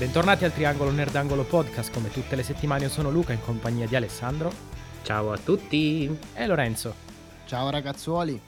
Bentornati al Triangolo Nerdangolo Podcast, come tutte le settimane io sono Luca in compagnia di Alessandro. Ciao a tutti! E Lorenzo. Ciao ragazzuoli!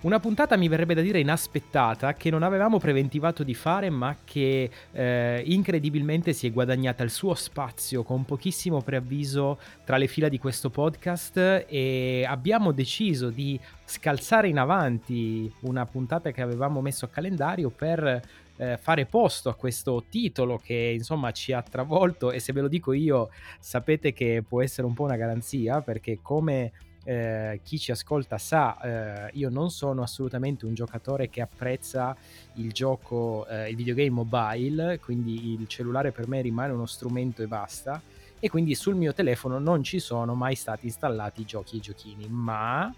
Una puntata mi verrebbe da dire inaspettata che non avevamo preventivato di fare ma che eh, incredibilmente si è guadagnata il suo spazio con pochissimo preavviso tra le fila di questo podcast e abbiamo deciso di scalzare in avanti una puntata che avevamo messo a calendario per eh, fare posto a questo titolo che insomma ci ha travolto e se ve lo dico io sapete che può essere un po' una garanzia perché come eh, chi ci ascolta sa, eh, io non sono assolutamente un giocatore che apprezza il gioco, eh, il videogame mobile, quindi il cellulare per me rimane uno strumento e basta. E quindi sul mio telefono non ci sono mai stati installati giochi e giochini, ma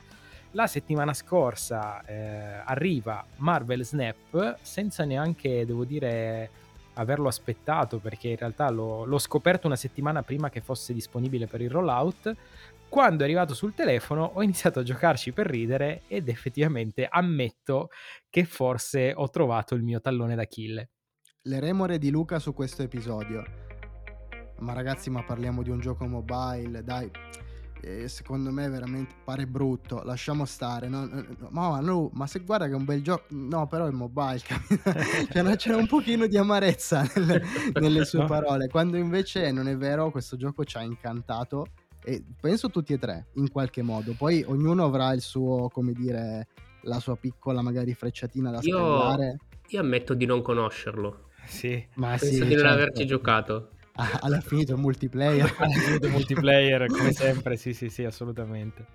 la settimana scorsa eh, arriva Marvel Snap senza neanche, devo dire, averlo aspettato perché in realtà l'ho, l'ho, scoperto una settimana prima che fosse disponibile per il rollout. Quando è arrivato sul telefono ho iniziato a giocarci per ridere ed effettivamente ammetto che forse ho trovato il mio tallone d'Achille. Le remore di Luca su questo episodio. Ma ragazzi, ma parliamo di un gioco mobile, dai e secondo me veramente pare brutto. Lasciamo stare. No, no, ma, no, ma se guarda che è un bel gioco, no, però è mobile. cioè, c'è un pochino di amarezza nelle, nelle sue parole. Quando invece non è vero, questo gioco ci ha incantato. E penso tutti e tre in qualche modo. Poi ognuno avrà il suo, come dire, la sua piccola magari frecciatina da io, Io ammetto di non conoscerlo. Sì, ma penso sì, di non certo. averci giocato alla finito il multiplayer. multiplayer, come sempre, sì, sì, sì, assolutamente.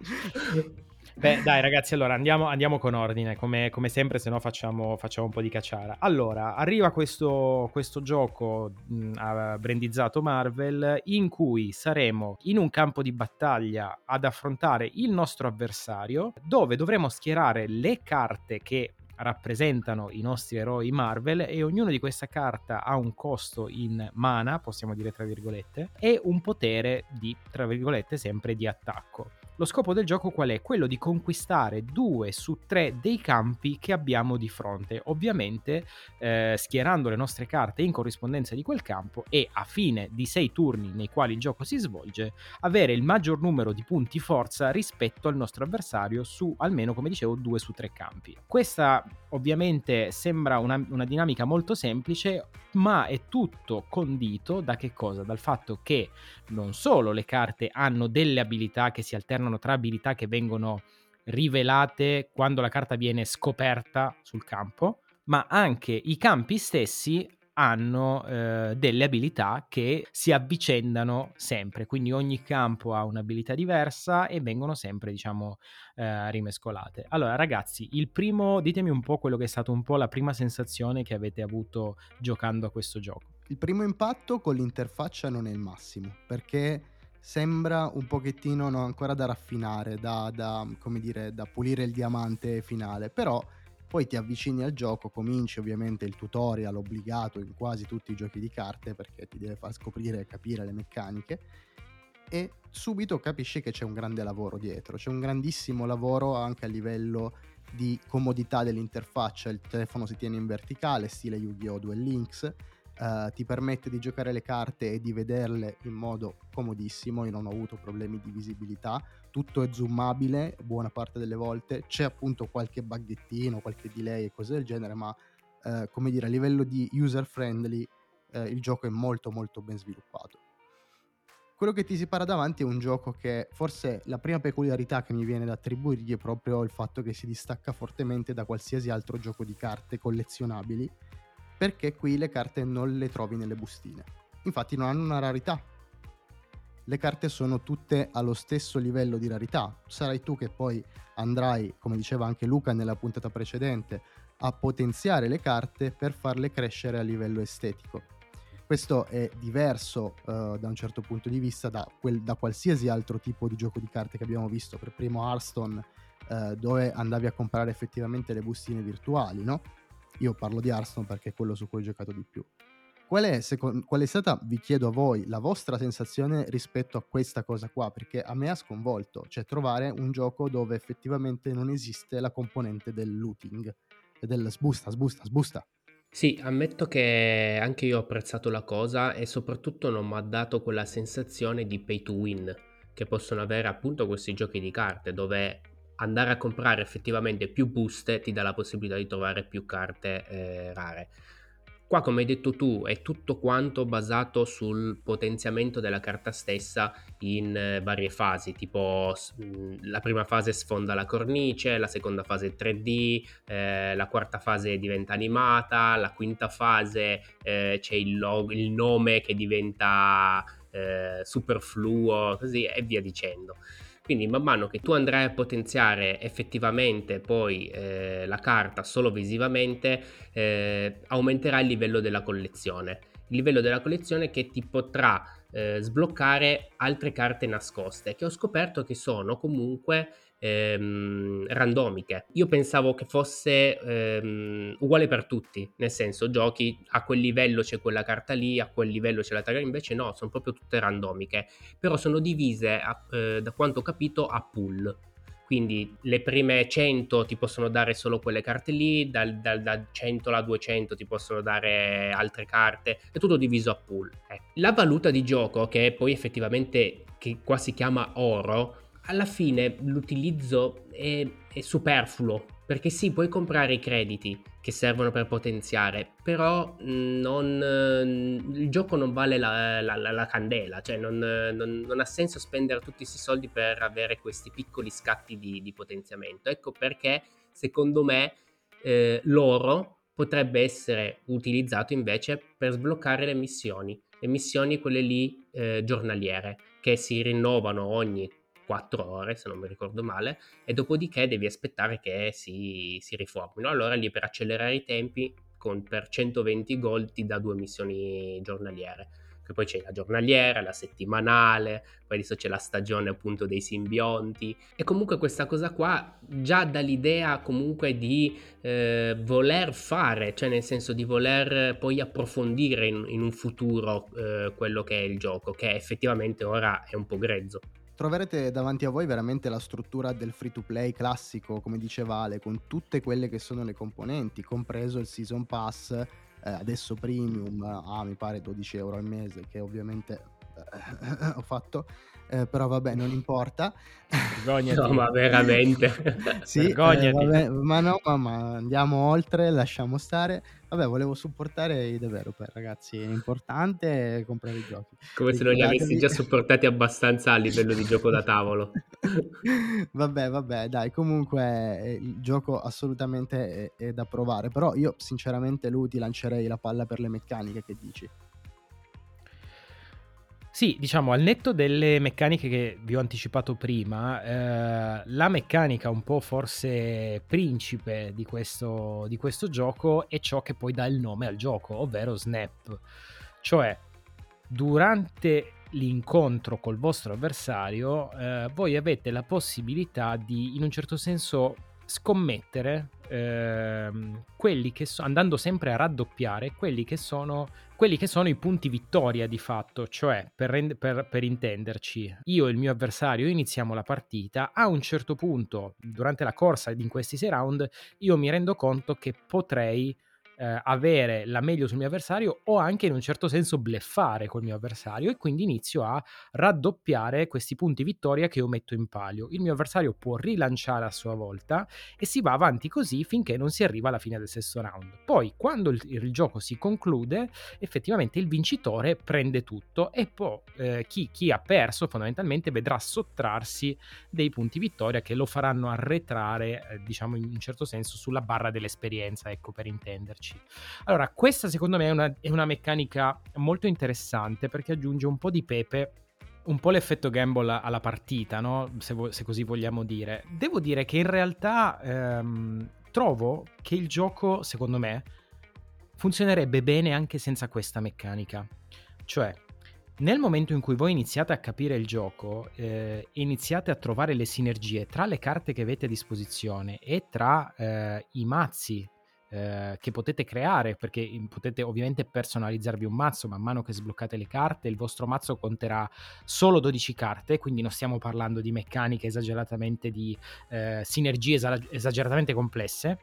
Beh, dai ragazzi, allora andiamo, andiamo con ordine, come, come sempre, se no facciamo, facciamo, un po' di cacciara. Allora, arriva questo, questo gioco mh, brandizzato Marvel in cui saremo in un campo di battaglia ad affrontare il nostro avversario, dove dovremo schierare le carte che rappresentano i nostri eroi Marvel e ognuna di questa carta ha un costo in mana, possiamo dire tra virgolette, e un potere di, tra virgolette, sempre di attacco. Lo scopo del gioco qual è? Quello di conquistare due su tre dei campi che abbiamo di fronte, ovviamente eh, schierando le nostre carte in corrispondenza di quel campo e a fine di sei turni nei quali il gioco si svolge, avere il maggior numero di punti forza rispetto al nostro avversario su almeno, come dicevo, due su tre campi. Questa ovviamente sembra una, una dinamica molto semplice, ma è tutto condito da che cosa? Dal fatto che non solo le carte hanno delle abilità che si alternano tra abilità che vengono rivelate quando la carta viene scoperta sul campo, ma anche i campi stessi hanno eh, delle abilità che si avvicendano sempre, quindi ogni campo ha un'abilità diversa e vengono sempre, diciamo, eh, rimescolate. Allora, ragazzi, il primo, ditemi un po' quello che è stato un po' la prima sensazione che avete avuto giocando a questo gioco. Il primo impatto con l'interfaccia non è il massimo, perché sembra un pochettino no, ancora da raffinare, da, da, dire, da pulire il diamante finale, però poi ti avvicini al gioco, cominci ovviamente il tutorial obbligato in quasi tutti i giochi di carte perché ti deve far scoprire e capire le meccaniche e subito capisci che c'è un grande lavoro dietro, c'è un grandissimo lavoro anche a livello di comodità dell'interfaccia, il telefono si tiene in verticale, stile Yu-Gi-Oh! Duel Links, Uh, ti permette di giocare le carte e di vederle in modo comodissimo. Io non ho avuto problemi di visibilità, tutto è zoomabile buona parte delle volte. C'è appunto qualche buggettino, qualche delay e cose del genere, ma uh, come dire, a livello di user friendly uh, il gioco è molto molto ben sviluppato. Quello che ti si para davanti è un gioco che forse la prima peculiarità che mi viene da attribuirgli è proprio il fatto che si distacca fortemente da qualsiasi altro gioco di carte collezionabili perché qui le carte non le trovi nelle bustine. Infatti non hanno una rarità. Le carte sono tutte allo stesso livello di rarità. Sarai tu che poi andrai, come diceva anche Luca nella puntata precedente, a potenziare le carte per farle crescere a livello estetico. Questo è diverso uh, da un certo punto di vista da, quel, da, qualsiasi altro tipo di gioco di carte che abbiamo visto, per primo Hearthstone, uh, dove andavi a comprare effettivamente le bustine virtuali, no? Io parlo di Hearthstone perché è quello su cui ho giocato di più. Qual è, secondo, qual è stata, vi chiedo a voi, la vostra sensazione rispetto a questa cosa qua? Perché a me ha sconvolto, cioè trovare un gioco dove effettivamente non esiste la componente del looting, del sbusta, sbusta, sbusta. Sì, ammetto che anche io ho apprezzato la cosa e soprattutto non mi ha dato quella sensazione di pay to win che possono avere appunto questi giochi di carte dove andare a comprare effettivamente più buste ti dà la possibilità di trovare più carte eh, rare. Qua, come hai detto tu, è tutto quanto basato sul potenziamento della carta stessa in eh, varie fasi, tipo mm, la prima fase sfonda la cornice, la seconda fase è 3D, eh, la quarta fase diventa animata, la quinta fase eh, c'è il, log- il, nome che diventa eh, superfluo, così e via dicendo. Quindi man mano che tu andrai a potenziare effettivamente poi eh, la carta solo visivamente, eh, aumenterà il livello della collezione. Il livello della collezione che ti potrà eh, sbloccare altre carte nascoste, che ho scoperto che sono comunque ehm, randomiche. Io pensavo che fosse ehm, uguale per tutti, nel senso giochi a quel livello c'è quella carta lì, a quel livello c'è l'altra carta, invece no, sono proprio tutte randomiche, però sono divise a, eh, da quanto ho capito a pool. Quindi le prime 100 ti possono dare solo quelle carte lì, dal, dal, da 100 alla 200 ti possono dare altre carte, è tutto diviso a pool. Eh. La valuta di gioco, che poi effettivamente che qua si chiama oro, alla fine l'utilizzo è, è superfluo perché sì, puoi comprare i crediti che servono per potenziare, però non, il gioco non vale la, la, la, la candela, cioè non, non, non, ha senso spendere tutti questi soldi per avere questi piccoli scatti di, di potenziamento. Ecco perché secondo me eh, l'oro potrebbe essere utilizzato invece per sbloccare le missioni, le missioni quelle lì eh, giornaliere che si rinnovano ogni 4 ore, se non mi ricordo male, e dopodiché devi aspettare che si, si riformino. Allora lì per accelerare i tempi, con, per 120 gold ti dà due missioni giornaliere. Che poi c'è la giornaliera, la settimanale, poi adesso c'è la stagione appunto dei simbionti. E comunque questa cosa qua già dà l'idea comunque di eh, voler fare, cioè nel senso di voler poi approfondire in, in un futuro eh, quello che è il gioco, che effettivamente ora è un po' grezzo troverete davanti a voi veramente la struttura del free to play classico, come diceva Ale, con tutte quelle che sono le componenti, compreso il season pass, eh, adesso premium, a ah, mi pare 12 euro al mese, che ovviamente eh, ho fatto eh, però vabbè, non importa. Vergognati. No, ma veramente. sì, eh, vabbè, ma no, ma, ma, andiamo oltre, lasciamo stare. Vabbè, volevo supportare i developer, ragazzi, è importante comprare i giochi. Come se non li avessi già supportati abbastanza a livello di gioco da tavolo. vabbè, vabbè, dai, comunque eh, il gioco assolutamente è, è da provare, però io sinceramente lui ti lancerei la palla per le meccaniche, che dici? Sì, diciamo, al netto delle meccaniche che vi ho anticipato prima, eh, la meccanica un po' forse principe di questo, di questo gioco è ciò che poi dà il nome al gioco, ovvero Snap. Cioè, durante l'incontro col vostro avversario, eh, voi avete la possibilità di, in un certo senso, scommettere ehm, quelli che so, andando sempre a raddoppiare quelli che sono quelli che sono i punti vittoria di fatto, cioè per, rend- per, per intenderci, io e il mio avversario iniziamo la partita, a un certo punto durante la corsa in questi sei round io mi rendo conto che potrei eh, avere la meglio sul mio avversario o anche in un certo senso bleffare col mio avversario e quindi inizio a raddoppiare questi punti vittoria che io metto in palio. Il mio avversario può rilanciare a sua volta e si va avanti così finché non si arriva alla fine del sesto round. Poi quando il, il gioco si conclude effettivamente il vincitore prende tutto e poi eh, chi, chi ha perso fondamentalmente vedrà sottrarsi dei punti vittoria che lo faranno arretrare eh, diciamo in un certo senso sulla barra dell'esperienza ecco per intenderci giocarci. Allora, questa secondo me è una, è una meccanica molto interessante perché aggiunge un po' di pepe un po' l'effetto gamble alla partita, no? se, vo- se, così vogliamo dire. Devo dire che in realtà ehm, trovo che il gioco, secondo me, funzionerebbe bene anche senza questa meccanica. Cioè, nel momento in cui voi iniziate a capire il gioco, eh, iniziate a trovare le sinergie tra le carte che avete a disposizione e tra eh, i mazzi eh, che potete creare perché potete ovviamente personalizzarvi un mazzo man mano che sbloccate le carte il vostro mazzo conterà solo 12 carte quindi non stiamo parlando di meccaniche esageratamente di eh, sinergie esageratamente complesse.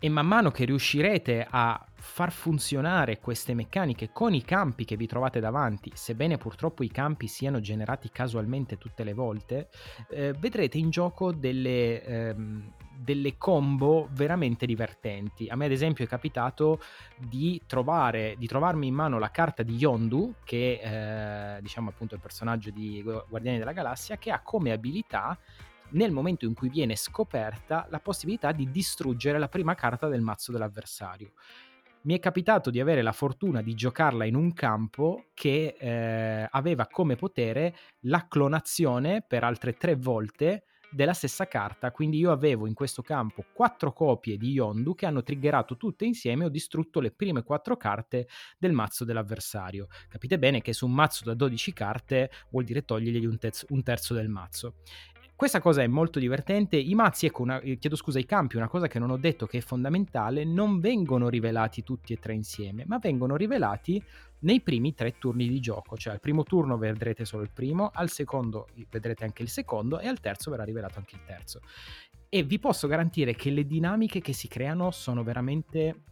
E man mano che riuscirete a far funzionare queste meccaniche con i campi che vi trovate davanti, sebbene purtroppo i campi siano generati casualmente tutte le volte, eh, vedrete in gioco delle, ehm, delle combo veramente divertenti. A me ad esempio è capitato di, trovare, di trovarmi in mano la carta di Yondu, che eh, diciamo appunto il personaggio di Guardiani della Galassia, che ha come abilità nel momento in cui viene scoperta la possibilità di distruggere la prima carta del mazzo dell'avversario. Mi è capitato di avere la fortuna di giocarla in un campo che eh, aveva come potere la clonazione per altre tre volte della stessa carta, quindi io avevo in questo campo quattro copie di Yondu che hanno triggerato tutte insieme e ho distrutto le prime quattro carte del mazzo dell'avversario. Capite bene che su un mazzo da 12 carte vuol dire togliergli un, terzo, un terzo del mazzo. Questa cosa è molto divertente. I mazzi, ecco, una, eh, chiedo scusa, i campi, una cosa che non ho detto che è fondamentale, non vengono rivelati tutti e tre insieme, ma vengono rivelati nei primi tre turni di gioco. Cioè al primo turno vedrete solo il primo, al secondo vedrete anche il secondo e al terzo verrà rivelato anche il terzo. E vi posso garantire che le dinamiche che si creano sono veramente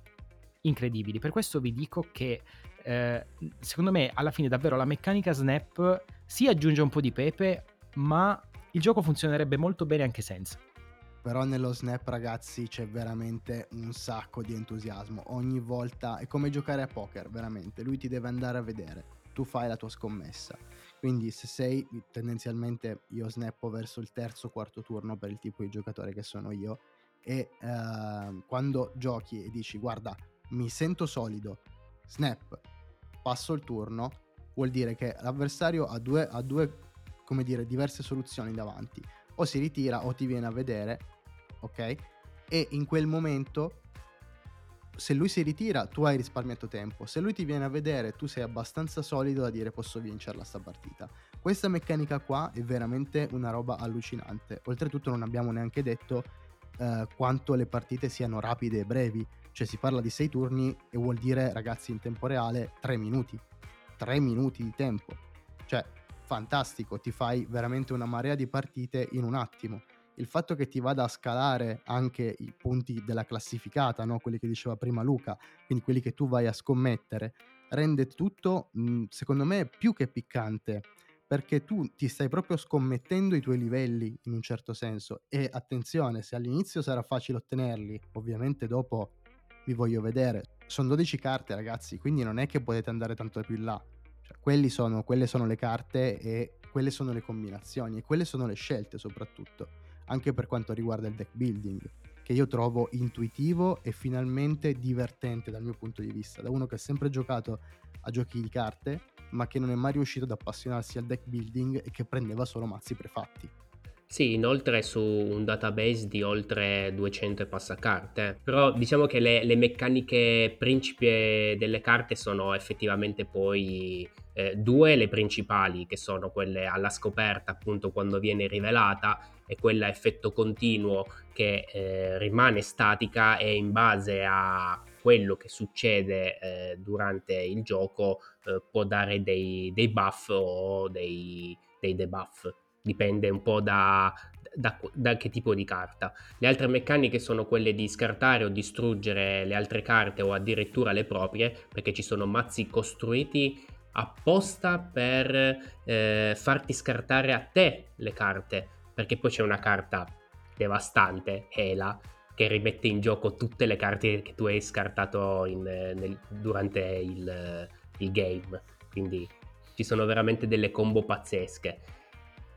incredibili. Per questo vi dico che eh, secondo me alla fine davvero la meccanica snap si aggiunge un po' di pepe, ma il gioco funzionerebbe molto bene anche senza. Però nello snap ragazzi c'è veramente un sacco di entusiasmo. Ogni volta è come giocare a poker, veramente. Lui ti deve andare a vedere. Tu fai la tua scommessa. Quindi se sei tendenzialmente io snappo verso il terzo quarto turno per il tipo di giocatore che sono io e eh, quando giochi e dici guarda mi sento solido, snap, passo il turno, vuol dire che l'avversario ha due, ha due come dire, diverse soluzioni davanti. O si ritira o ti viene a vedere, ok? E in quel momento, se lui si ritira, tu hai risparmiato tempo. Se lui ti viene a vedere, tu sei abbastanza solido da dire posso vincerla sta partita. Questa meccanica qua è veramente una roba allucinante. Oltretutto non abbiamo neanche detto eh, quanto le partite siano rapide e brevi. Cioè si parla di 6 turni e vuol dire ragazzi in tempo reale 3 minuti. 3 minuti di tempo. Cioè fantastico, ti fai veramente una marea di partite in un attimo. Il fatto che ti vada a scalare anche i punti della classificata, no? quelli che diceva prima Luca, quindi quelli che tu vai a scommettere, rende tutto, secondo me, più che piccante, perché tu ti stai proprio scommettendo i tuoi livelli in un certo senso. E attenzione, se all'inizio sarà facile ottenerli, ovviamente dopo vi voglio vedere. Sono 12 carte, ragazzi, quindi non è che potete andare tanto più in là cioè, sono, quelle sono le carte e quelle sono le combinazioni e quelle sono le scelte soprattutto, anche per quanto riguarda il deck building, che io trovo intuitivo e finalmente divertente dal mio punto di vista, da uno che ha sempre giocato a giochi di carte, ma che non è mai riuscito ad appassionarsi al deck building e che prendeva solo mazzi prefatti. Sì, inoltre su un database di oltre 200 e passa carte, però diciamo che le, le meccaniche principi delle carte sono effettivamente poi eh, due, le principali, che sono quelle alla scoperta appunto quando viene rivelata e quella effetto continuo che eh, rimane statica e in base a quello che succede eh, durante il gioco eh, può dare dei, dei buff o dei, dei debuff dipende un po' da, da, da, che tipo di carta. Le altre meccaniche sono quelle di scartare o distruggere le altre carte o addirittura le proprie, perché ci sono mazzi costruiti apposta per eh, farti scartare a te le carte, perché poi c'è una carta devastante, Hela, che rimette in gioco tutte le carte che tu hai scartato in, nel, durante il, il game. Quindi ci sono veramente delle combo pazzesche.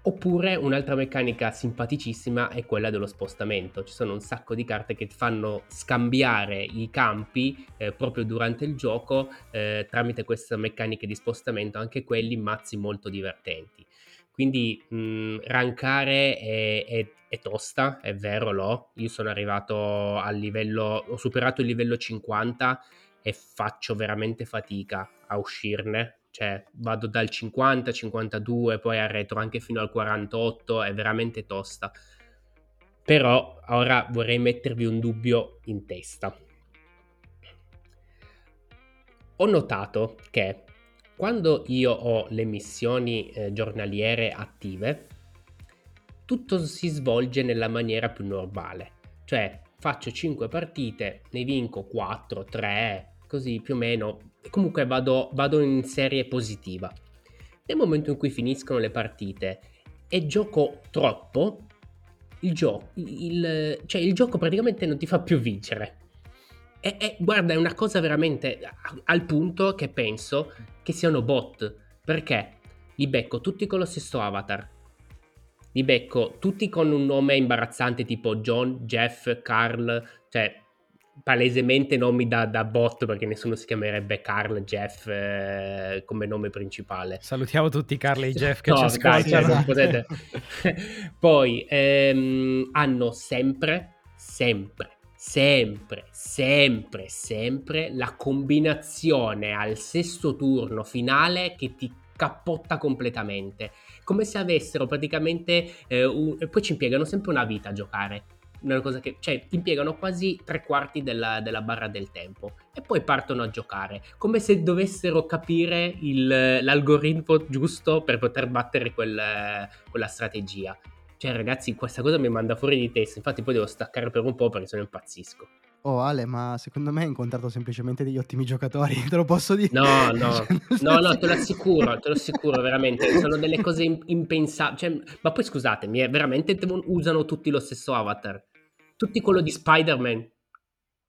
Oppure un'altra meccanica simpaticissima è quella dello spostamento. Ci sono un sacco di carte che fanno scambiare i campi eh, proprio durante il gioco eh, tramite queste meccaniche di spostamento, anche quelli mazzi molto divertenti. Quindi mh, rankare è, è, è, tosta, è vero, l'ho. Io sono arrivato al livello, ho superato il livello 50 e faccio veramente fatica a uscirne cioè vado dal 50, 52, poi arretro anche fino al 48, è veramente tosta. Però ora vorrei mettervi un dubbio in testa. Ho notato che quando io ho le missioni eh, giornaliere attive, tutto si svolge nella maniera più normale. Cioè, faccio 5 partite, ne vinco 4, 3, così più o meno. Comunque vado, vado in serie positiva. Nel momento in cui finiscono le partite e gioco troppo, il, gio- il, cioè il gioco praticamente non ti fa più vincere. E, e, guarda, è una cosa veramente al punto che penso che siano bot. Perché li becco tutti con lo stesso avatar. Li becco tutti con un nome imbarazzante tipo John, Jeff, Carl, cioè palesemente nomi da, da, bot perché nessuno si chiamerebbe Carl Jeff eh, come nome principale. Salutiamo tutti Carl e Jeff che no, ci ascoltano. Potete... Poi ehm, hanno sempre, sempre, sempre, sempre, sempre la combinazione al sesto turno finale che ti cappotta completamente. Come se avessero praticamente... Eh, un... poi ci impiegano sempre una vita a giocare una cosa che, cioè, impiegano quasi tre quarti della, della, barra del tempo e poi partono a giocare, come se dovessero capire il, l'algoritmo giusto per poter battere quel, quella strategia. Cioè, ragazzi, questa cosa mi manda fuori di testa, infatti poi devo staccare per un po' perché sono impazzisco. Oh Ale, ma secondo me hai incontrato semplicemente degli ottimi giocatori, te lo posso dire? No, no, cioè, no, no, te lo assicuro, te lo assicuro, veramente, sono delle cose impensabili. Cioè, ma poi scusatemi, eh, veramente usano tutti lo stesso avatar? Tutti quello di Spider-Man?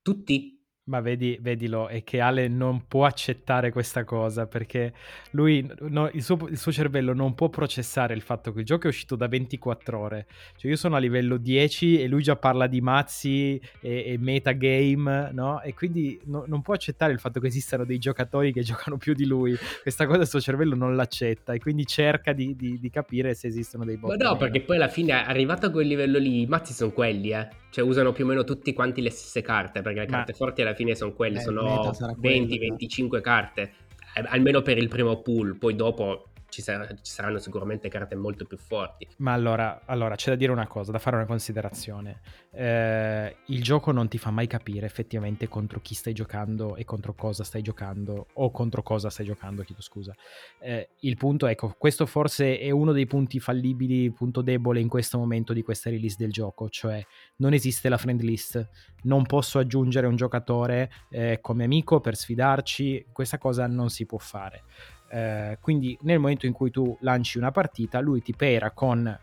Tutti? Ma vedi, vedilo, è che Ale non può accettare questa cosa perché lui, no, il, suo, il, suo, cervello non può processare il fatto che il gioco è uscito da 24 ore. Cioè io sono a livello 10 e lui già parla di mazzi e, e metagame, no? E quindi no, non può accettare il fatto che esistano dei giocatori che giocano più di lui. Questa cosa il suo cervello non l'accetta e quindi cerca di, di, di capire se esistono dei bot. Ma no, perché poi alla fine, arrivato a quel livello lì, i mazzi sono quelli, eh. Cioè usano più o meno tutti quanti le stesse carte, perché le carte Ma... forti alla fine sono quelle, eh, sono 20-25 carte, eh, almeno per il primo pool, poi dopo ci, sar- ci, saranno sicuramente carte molto più forti. Ma allora, allora, c'è da dire una cosa, da fare una considerazione. Eh, il gioco non ti fa mai capire effettivamente contro chi stai giocando e contro cosa stai giocando, o contro cosa stai giocando, chiedo scusa. Eh, il punto, ecco, questo forse è uno dei punti fallibili, punto debole in questo momento di questa release del gioco, cioè non esiste la friend list, non posso aggiungere un giocatore eh, come amico per sfidarci, questa cosa non si può fare. Eh, quindi nel momento in cui tu lanci una partita, lui ti pera con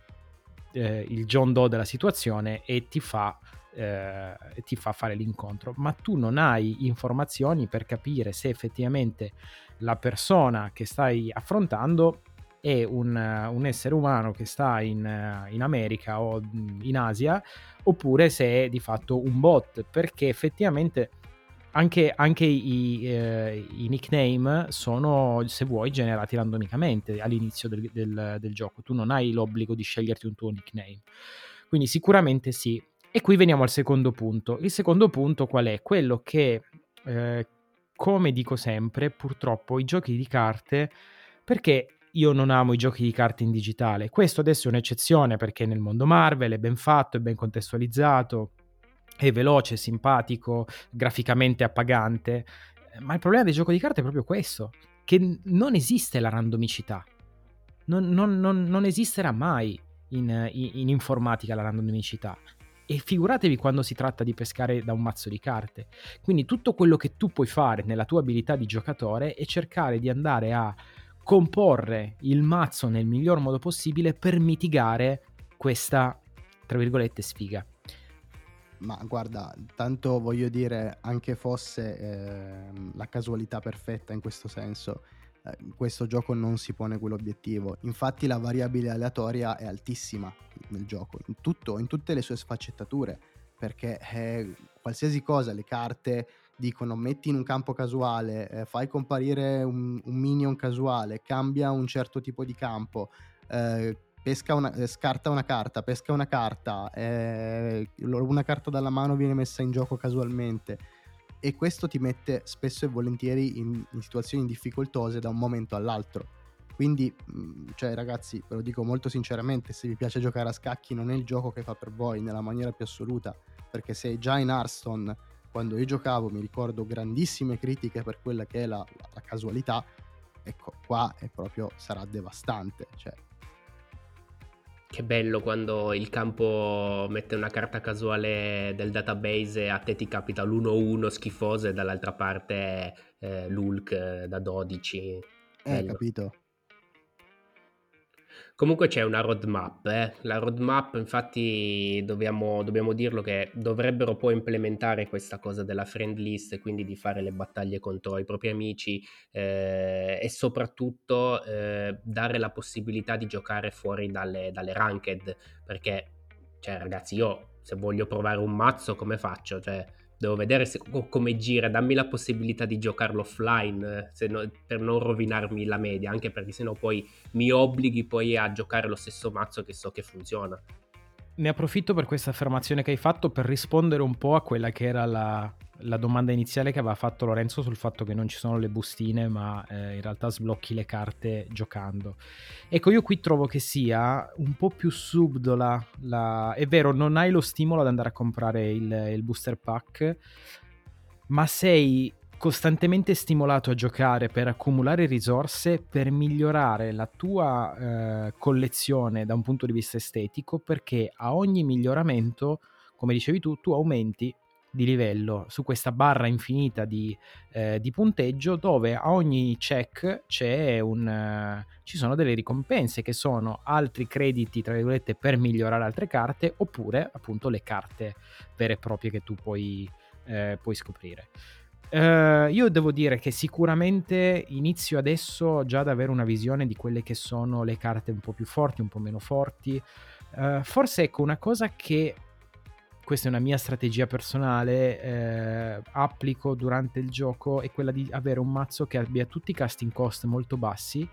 eh, il John Doe della situazione e ti fa, eh, ti fa fare l'incontro, ma tu non hai informazioni per capire se effettivamente la persona che stai affrontando è un, un essere umano che sta in, in, America o in Asia oppure se è di fatto un bot perché effettivamente anche, anche i, eh, i, nickname sono, se vuoi, generati randomicamente all'inizio del, del, del, gioco. Tu non hai l'obbligo di sceglierti un tuo nickname. Quindi sicuramente sì. E qui veniamo al secondo punto. Il secondo punto qual è? Quello che, eh, come dico sempre, purtroppo i giochi di carte, perché io non amo i giochi di carte in digitale. Questo adesso è un'eccezione perché nel mondo Marvel è ben fatto, è ben contestualizzato, è veloce, simpatico, graficamente appagante, ma il problema del gioco di carte è proprio questo, che non esiste la randomicità, non, non, non, non esisterà mai in, in, in informatica la randomicità. E figuratevi quando si tratta di pescare da un mazzo di carte. Quindi tutto quello che tu puoi fare nella tua abilità di giocatore è cercare di andare a comporre il mazzo nel miglior modo possibile per mitigare questa, tra virgolette, sfiga. Ma guarda, tanto voglio dire, anche fosse eh, la casualità perfetta in questo senso, eh, questo gioco non si pone quell'obiettivo. Infatti la variabile aleatoria è altissima nel gioco, in, tutto, in tutte le sue sfaccettature, perché eh, qualsiasi cosa, le carte dicono metti in un campo casuale, eh, fai comparire un, un, minion casuale, cambia un certo tipo di campo, eh, pesca una, eh, scarta una carta, pesca una carta, eh, una carta dalla mano viene messa in gioco casualmente. E questo ti mette spesso e volentieri in, in situazioni difficoltose da un momento all'altro. Quindi, mm, cioè, ragazzi, ve lo dico molto sinceramente, se vi piace giocare a scacchi non è il gioco che fa per voi nella maniera più assoluta, perché se già in Hearthstone, quando io giocavo, mi ricordo grandissime critiche per quella che è la, la casualità, ecco, qua è proprio, sarà devastante, cioè Che bello quando il campo mette una carta casuale del database e a te ti capita l'1-1 schifoso e dall'altra parte eh, l'Ulk eh, da 12. Eh, capito. Comunque c'è una roadmap, eh. la roadmap infatti dobbiamo, dobbiamo, dirlo che dovrebbero poi implementare questa cosa della friend list, quindi di fare le battaglie contro i propri amici eh, e soprattutto eh, dare la possibilità di giocare fuori dalle, dalle ranked, perché cioè ragazzi io se voglio provare un mazzo come faccio? Cioè, devo vedere se, come gira, dammi la possibilità di giocarlo offline no, per non rovinarmi la media, anche perché sennò poi mi obblighi poi a giocare lo stesso mazzo che so che funziona. Ne approfitto per questa affermazione che hai fatto per rispondere un po' a quella che era la, la domanda iniziale che aveva fatto Lorenzo sul fatto che non ci sono le bustine, ma eh, in realtà sblocchi le carte giocando. Ecco, io qui trovo che sia un po' più subdola. La... È vero, non hai lo stimolo ad andare a comprare il, il booster pack, ma sei costantemente stimolato a giocare per accumulare risorse per migliorare la tua eh, collezione da un punto di vista estetico perché a ogni miglioramento come dicevi tu tu aumenti di livello su questa barra infinita di, eh, di punteggio dove a ogni check un, uh, ci sono delle ricompense che sono altri crediti tra virgolette per migliorare altre carte oppure appunto le carte vere e proprie che tu puoi, eh, puoi scoprire. Uh, io devo dire che sicuramente inizio adesso già ad avere una visione di quelle che sono le carte un po' più forti, un po' meno forti. Uh, forse ecco una cosa che questa è una mia strategia personale, eh, applico durante il gioco è quella di avere un mazzo che abbia tutti i casting cost molto bassi,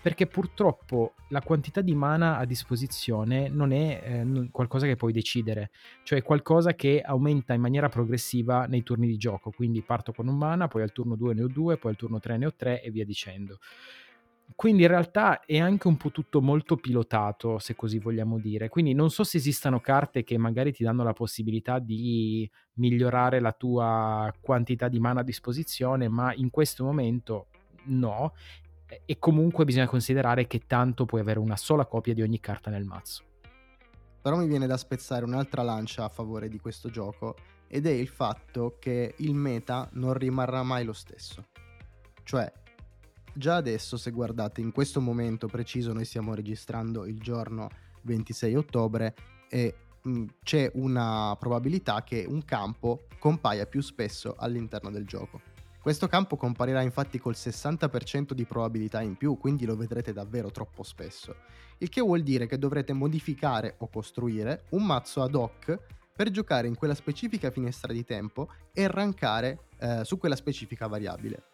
perché purtroppo la quantità di mana a disposizione non è eh, qualcosa che puoi decidere, cioè qualcosa che aumenta in maniera progressiva nei turni di gioco, quindi parto con un mana, poi al turno 2 ne ho 2, poi al turno 3 ne ho 3 e via dicendo quindi in realtà è anche un po' tutto molto pilotato, se così vogliamo dire. Quindi non so se esistano carte che magari ti danno la possibilità di migliorare la tua quantità di mana a disposizione, ma in questo momento no. E comunque bisogna considerare che tanto puoi avere una sola copia di ogni carta nel mazzo. Però mi viene da spezzare un'altra lancia a favore di questo gioco ed è il fatto che il meta non rimarrà mai lo stesso. Cioè, già adesso se guardate in questo momento preciso noi stiamo registrando il giorno 26 ottobre e mh, mm, c'è una probabilità che un campo compaia più spesso all'interno del gioco. Questo campo comparirà infatti col 60% di probabilità in più, quindi lo vedrete davvero troppo spesso. Il che vuol dire che dovrete modificare o costruire un mazzo ad hoc per giocare in quella specifica finestra di tempo e rankare eh, su quella specifica variabile.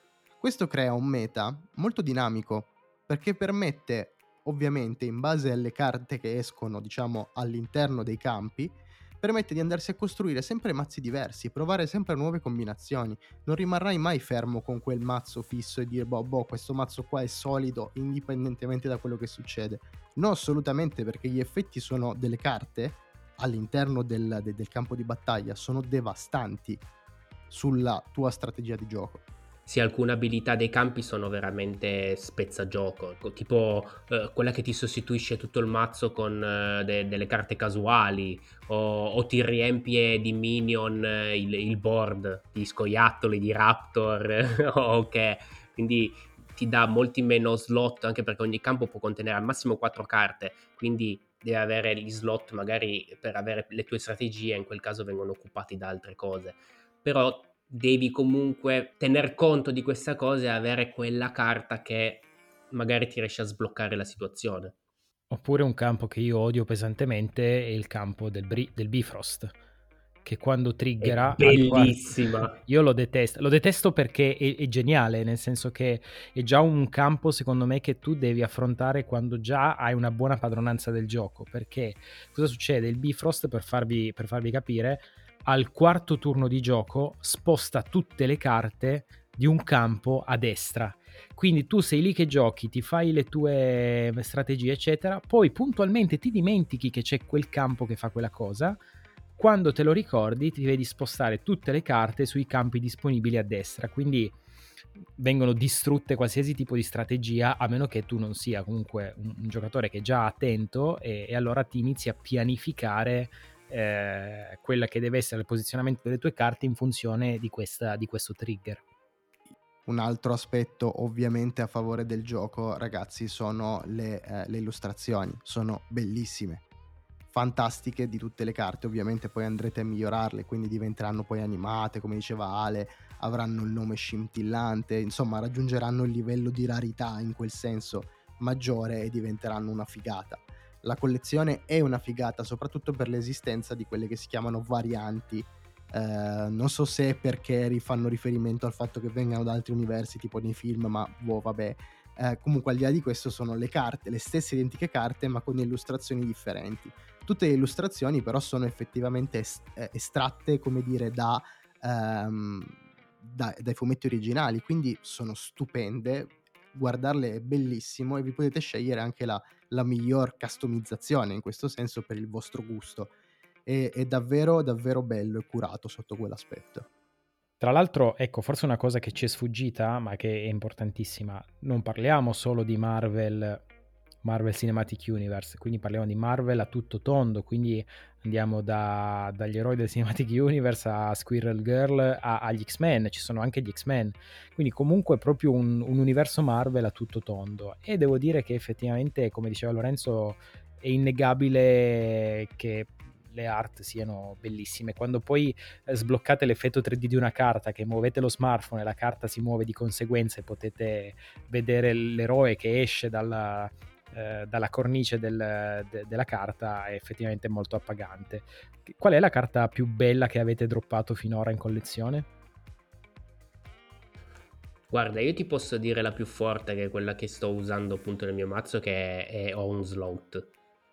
Questo crea un meta molto dinamico perché permette, ovviamente, in base alle carte che escono, diciamo, all'interno dei campi, permette di andarsi a costruire sempre mazzi diversi, provare sempre nuove combinazioni. Non rimarrai mai fermo con quel mazzo fisso e dire boh, boh, questo mazzo qua è solido indipendentemente da quello che succede. No, assolutamente, perché gli effetti sono delle carte all'interno del, de, del campo di battaglia, sono devastanti sulla tua strategia di gioco sì, alcune abilità dei campi sono veramente spezza-gioco, tipo eh, quella che ti sostituisce tutto il mazzo con eh, de- delle carte casuali o-, o, ti riempie di minion eh, il-, il, board di scoiattoli, di raptor ok, quindi ti dà molti meno slot anche perché ogni campo può contenere al massimo 4 carte, quindi devi avere gli slot magari per avere le tue strategie, in quel caso vengono occupati da altre cose. Però devi comunque tener conto di questa cosa e avere quella carta che magari ti riesce a sbloccare la situazione. Oppure un campo che io odio pesantemente è il campo del, Bri- del Bifrost che quando triggerà è bellissima quarto, io lo detesto. Lo detesto perché è, è, geniale nel senso che è già un campo secondo me che tu devi affrontare quando già hai una buona padronanza del gioco perché cosa succede? Il Bifrost per farvi, per farvi capire al quarto turno di gioco sposta tutte le carte di un campo a destra. Quindi tu sei lì che giochi, ti fai le tue strategie, eccetera, poi puntualmente ti dimentichi che c'è quel campo che fa quella cosa. Quando te lo ricordi, ti vedi spostare tutte le carte sui campi disponibili a destra. Quindi vengono distrutte qualsiasi tipo di strategia a meno che tu non sia comunque un, un giocatore che è già attento e, e, allora ti inizi a pianificare eh, quella che deve essere il posizionamento delle tue carte in funzione di, questa, di questo trigger. Un altro aspetto ovviamente a favore del gioco, ragazzi, sono le, eh, le illustrazioni, sono bellissime fantastiche di tutte le carte, ovviamente poi andrete a migliorarle, quindi diventeranno poi animate, come diceva Ale, avranno il nome scintillante, insomma raggiungeranno il livello di rarità in quel senso maggiore e diventeranno una figata. La collezione è una figata soprattutto per l'esistenza di quelle che si chiamano varianti. Eh, non so se perché rifanno riferimento al fatto che vengano da altri universi tipo nei film, ma boh, vabbè. Eh, comunque al di là di questo sono le carte, le stesse identiche carte ma con illustrazioni differenti. Tutte le illustrazioni però sono effettivamente eh, estratte, come dire, da, ehm, da, dai fumetti originali, quindi sono stupende, guardarle è bellissimo e vi potete scegliere anche la, la miglior customizzazione in questo senso per il vostro gusto. È, è davvero, davvero bello e curato sotto quell'aspetto. Tra l'altro, ecco, forse una cosa che ci è sfuggita, ma che è importantissima, non parliamo solo di Marvel Marvel Cinematic Universe, quindi parliamo di Marvel a tutto tondo, quindi andiamo da, dagli eroi del Cinematic Universe a Squirrel Girl a, agli X-Men, ci sono anche gli X-Men, quindi comunque proprio un, un, universo Marvel a tutto tondo e devo dire che effettivamente, come diceva Lorenzo, è innegabile che le art siano bellissime. Quando poi eh, sbloccate l'effetto 3D di una carta, che muovete lo smartphone e la carta si muove di conseguenza e potete vedere l'eroe che esce dalla, eh, dalla cornice del, de, della carta è effettivamente molto appagante. Qual è la carta più bella che avete droppato finora in collezione? Guarda, io ti posso dire la più forte che è quella che sto usando appunto nel mio mazzo che è, è Onslaught.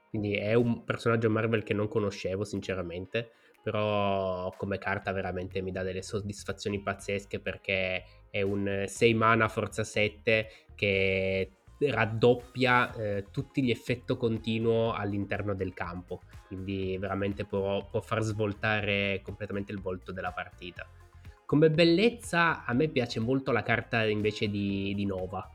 Quindi è un personaggio Marvel che non conoscevo sinceramente, però come carta veramente mi dà delle soddisfazioni pazzesche perché è un 6 mana forza 7 che raddoppia eh, tutti gli effetti continuo all'interno del campo, quindi veramente può, può, far svoltare completamente il volto della partita. Come bellezza a me piace molto la carta invece di, di Nova.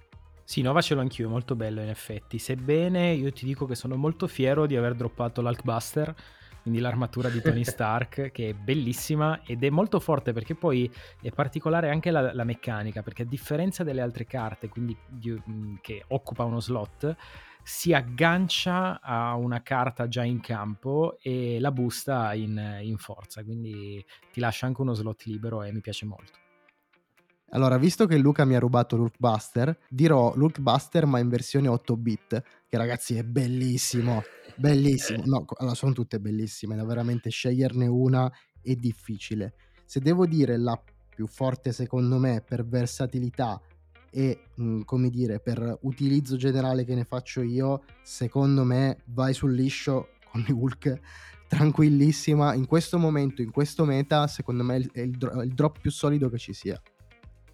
Sì, Nova ce l'ho anch'io, molto bello in effetti, sebbene io ti dico che sono molto fiero di aver droppato l'Hulkbuster quindi l'armatura di Tony Stark, che è bellissima ed è molto forte perché poi è particolare anche la, la meccanica, perché a differenza delle altre carte, quindi mm, che occupa uno slot, si aggancia a una carta già in campo e la busta in, in forza, quindi ti lascia anche uno slot libero e mi piace molto. Allora, visto che Luca mi ha rubato Lookbuster, dirò Lookbuster ma in versione 8 bit, che ragazzi è bellissimo, bellissimo. No, allora, sono tutte bellissime, da veramente sceglierne una è difficile. Se devo dire la più forte secondo me per versatilità e mh, mm, come dire per utilizzo generale che ne faccio io, secondo me vai sul liscio con Hulk tranquillissima in questo momento, in questo meta, secondo me è il, è il drop più solido che ci sia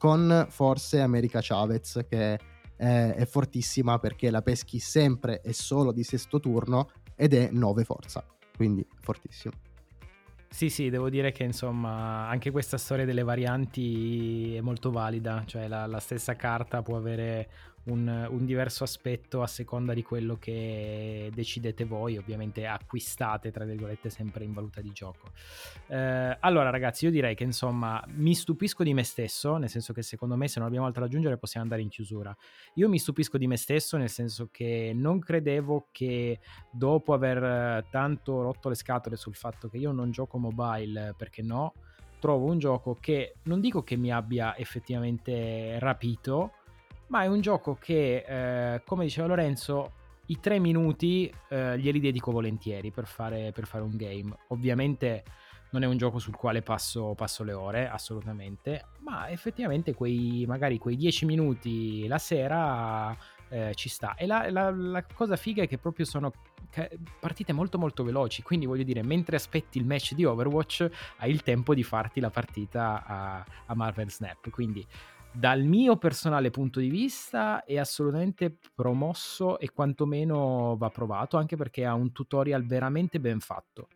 con forse America Chavez che è, è fortissima perché la peschi sempre e solo di sesto turno ed è 9 forza, quindi fortissimo. Sì, sì, devo dire che insomma anche questa storia delle varianti è molto valida, cioè la, la stessa carta può avere un, un, diverso aspetto a seconda di quello che decidete voi, ovviamente acquistate tra virgolette sempre in valuta di gioco. Eh, allora ragazzi io direi che insomma mi stupisco di me stesso, nel senso che secondo me se non abbiamo altro da aggiungere possiamo andare in chiusura. Io mi stupisco di me stesso nel senso che non credevo che dopo aver tanto rotto le scatole sul fatto che io non gioco mobile perché no, trovo un gioco che non dico che mi abbia effettivamente rapito, ma è un gioco che, eh, come diceva Lorenzo, i tre minuti eh, glieli dedico volentieri per fare, per fare, un game. Ovviamente non è un gioco sul quale passo, passo le ore, assolutamente, ma effettivamente quei, magari quei dieci minuti la sera eh, ci sta. E la, la, la, cosa figa è che proprio sono partite molto molto veloci, quindi voglio dire, mentre aspetti il match di Overwatch hai il tempo di farti la partita a, a Marvel Snap, quindi dal mio personale punto di vista è assolutamente promosso e quantomeno va provato, anche perché ha un tutorial veramente ben fatto.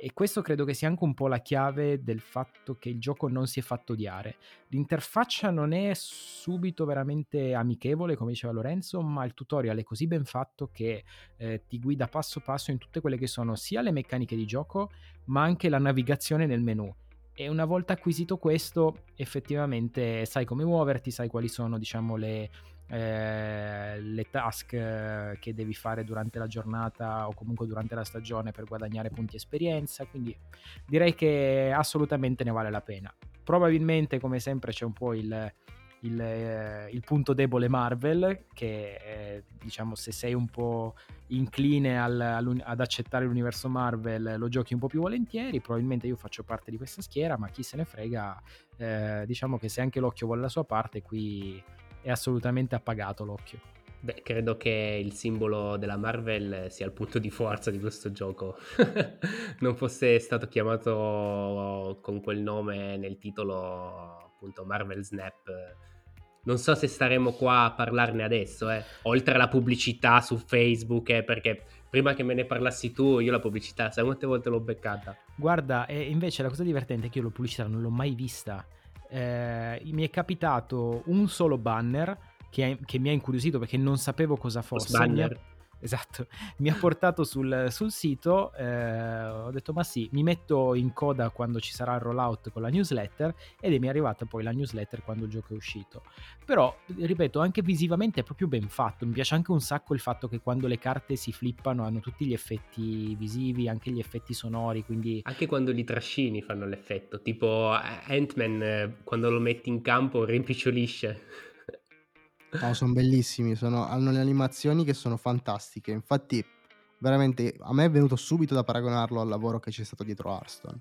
E questo credo che sia anche un po' la chiave del fatto che il gioco non si è fatto odiare. L'interfaccia non è subito veramente amichevole, come diceva Lorenzo, ma il tutorial è così ben fatto che eh, ti guida passo passo in tutte quelle che sono sia le meccaniche di gioco, ma anche la navigazione nel menu. E una volta acquisito questo, effettivamente sai come muoverti, sai quali sono, diciamo, le, eh, le task eh, che devi fare durante la giornata o comunque durante la stagione per guadagnare punti esperienza, quindi direi che assolutamente ne vale la pena. Probabilmente come sempre c'è un po' il, il, eh, il punto debole Marvel che eh, diciamo se sei un po' incline al, ad accettare l'universo Marvel lo giochi un po' più volentieri probabilmente io faccio parte di questa schiera ma chi se ne frega eh, diciamo che se anche l'occhio vuole la sua parte qui è assolutamente appagato l'occhio. Beh, credo che il simbolo della Marvel sia il punto di forza di questo gioco. non fosse stato chiamato con quel nome nel titolo, appunto Marvel Snap. Non so se staremo qua a parlarne adesso, eh. oltre alla pubblicità su Facebook, eh, perché prima che me ne parlassi tu, io la pubblicità, sai quante volte l'ho beccata? Guarda, e invece la cosa divertente è che io la pubblicità non l'ho mai vista eh, mi è capitato un solo banner che, che, mi ha incuriosito perché non sapevo cosa fosse. Banner. Esatto, mi ha portato sul, sul sito, eh, ho detto ma sì, mi metto in coda quando ci sarà il rollout con la newsletter ed è mi è arrivata poi la newsletter quando il gioco è uscito. Però, ripeto, anche visivamente è proprio ben fatto, mi piace anche un sacco il fatto che quando le carte si flippano hanno tutti gli effetti visivi, anche gli effetti sonori, quindi... Anche quando li trascini fanno l'effetto, tipo eh, Ant-Man eh, quando lo metti in campo rimpicciolisce. No, sono bellissimi, sono, hanno le animazioni che sono fantastiche. Infatti, veramente a me è venuto subito da paragonarlo al lavoro che c'è stato dietro Hearthstone.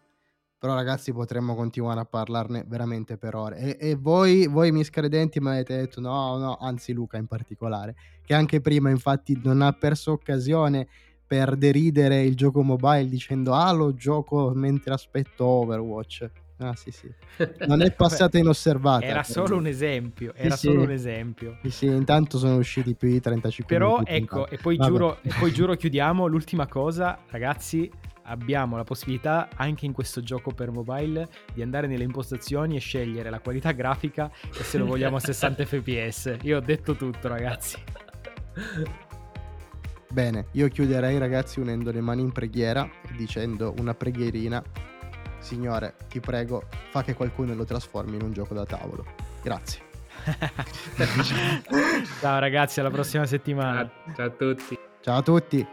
Però, ragazzi, potremmo continuare a parlarne veramente per ore. E, e voi, voi miscredenti, mi avete detto no, no, anzi, Luca in particolare, che anche prima, infatti, non ha perso occasione per deridere il gioco mobile dicendo ah, lo gioco mentre aspetto Overwatch. Ah, sì, sì. Non è passata inosservata. Era solo un esempio. Era sì, solo un esempio. Sì, sì, intanto sono usciti più di 35 Però minuti. Però ecco, e poi, giuro, e poi giuro chiudiamo. L'ultima cosa, ragazzi, abbiamo la possibilità anche in questo gioco per mobile di andare nelle impostazioni e scegliere la qualità grafica e se lo vogliamo a 60 fps. Io ho detto tutto, ragazzi. Bene, io chiuderei, ragazzi, unendo le mani in preghiera e dicendo una preghierina Signore, ti prego, fa che qualcuno lo trasformi in un gioco da tavolo. Grazie. Ciao ragazzi, alla prossima settimana. Ciao, ciao a tutti. Ciao a tutti.